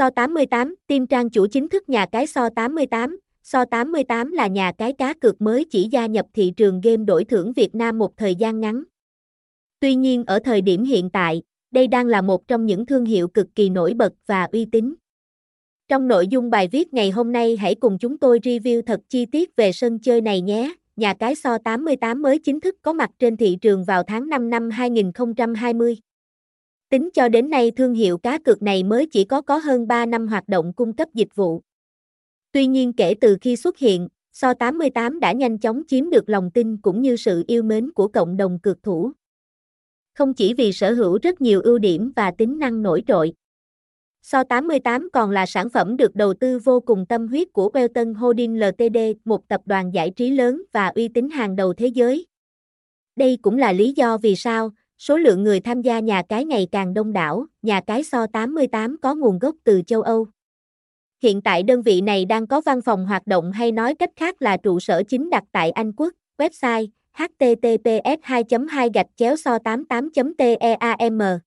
So 88, team trang chủ chính thức nhà cái So 88. So 88 là nhà cái cá cược mới chỉ gia nhập thị trường game đổi thưởng Việt Nam một thời gian ngắn. Tuy nhiên ở thời điểm hiện tại, đây đang là một trong những thương hiệu cực kỳ nổi bật và uy tín. Trong nội dung bài viết ngày hôm nay hãy cùng chúng tôi review thật chi tiết về sân chơi này nhé. Nhà cái So 88 mới chính thức có mặt trên thị trường vào tháng 5 năm 2020. Tính cho đến nay thương hiệu cá cược này mới chỉ có có hơn 3 năm hoạt động cung cấp dịch vụ. Tuy nhiên kể từ khi xuất hiện, So 88 đã nhanh chóng chiếm được lòng tin cũng như sự yêu mến của cộng đồng cược thủ. Không chỉ vì sở hữu rất nhiều ưu điểm và tính năng nổi trội. So 88 còn là sản phẩm được đầu tư vô cùng tâm huyết của Welton Holding Ltd, một tập đoàn giải trí lớn và uy tín hàng đầu thế giới. Đây cũng là lý do vì sao số lượng người tham gia nhà cái ngày càng đông đảo, nhà cái So 88 có nguồn gốc từ châu Âu. Hiện tại đơn vị này đang có văn phòng hoạt động hay nói cách khác là trụ sở chính đặt tại Anh Quốc, website https 2 2 gạch chéo so 88 team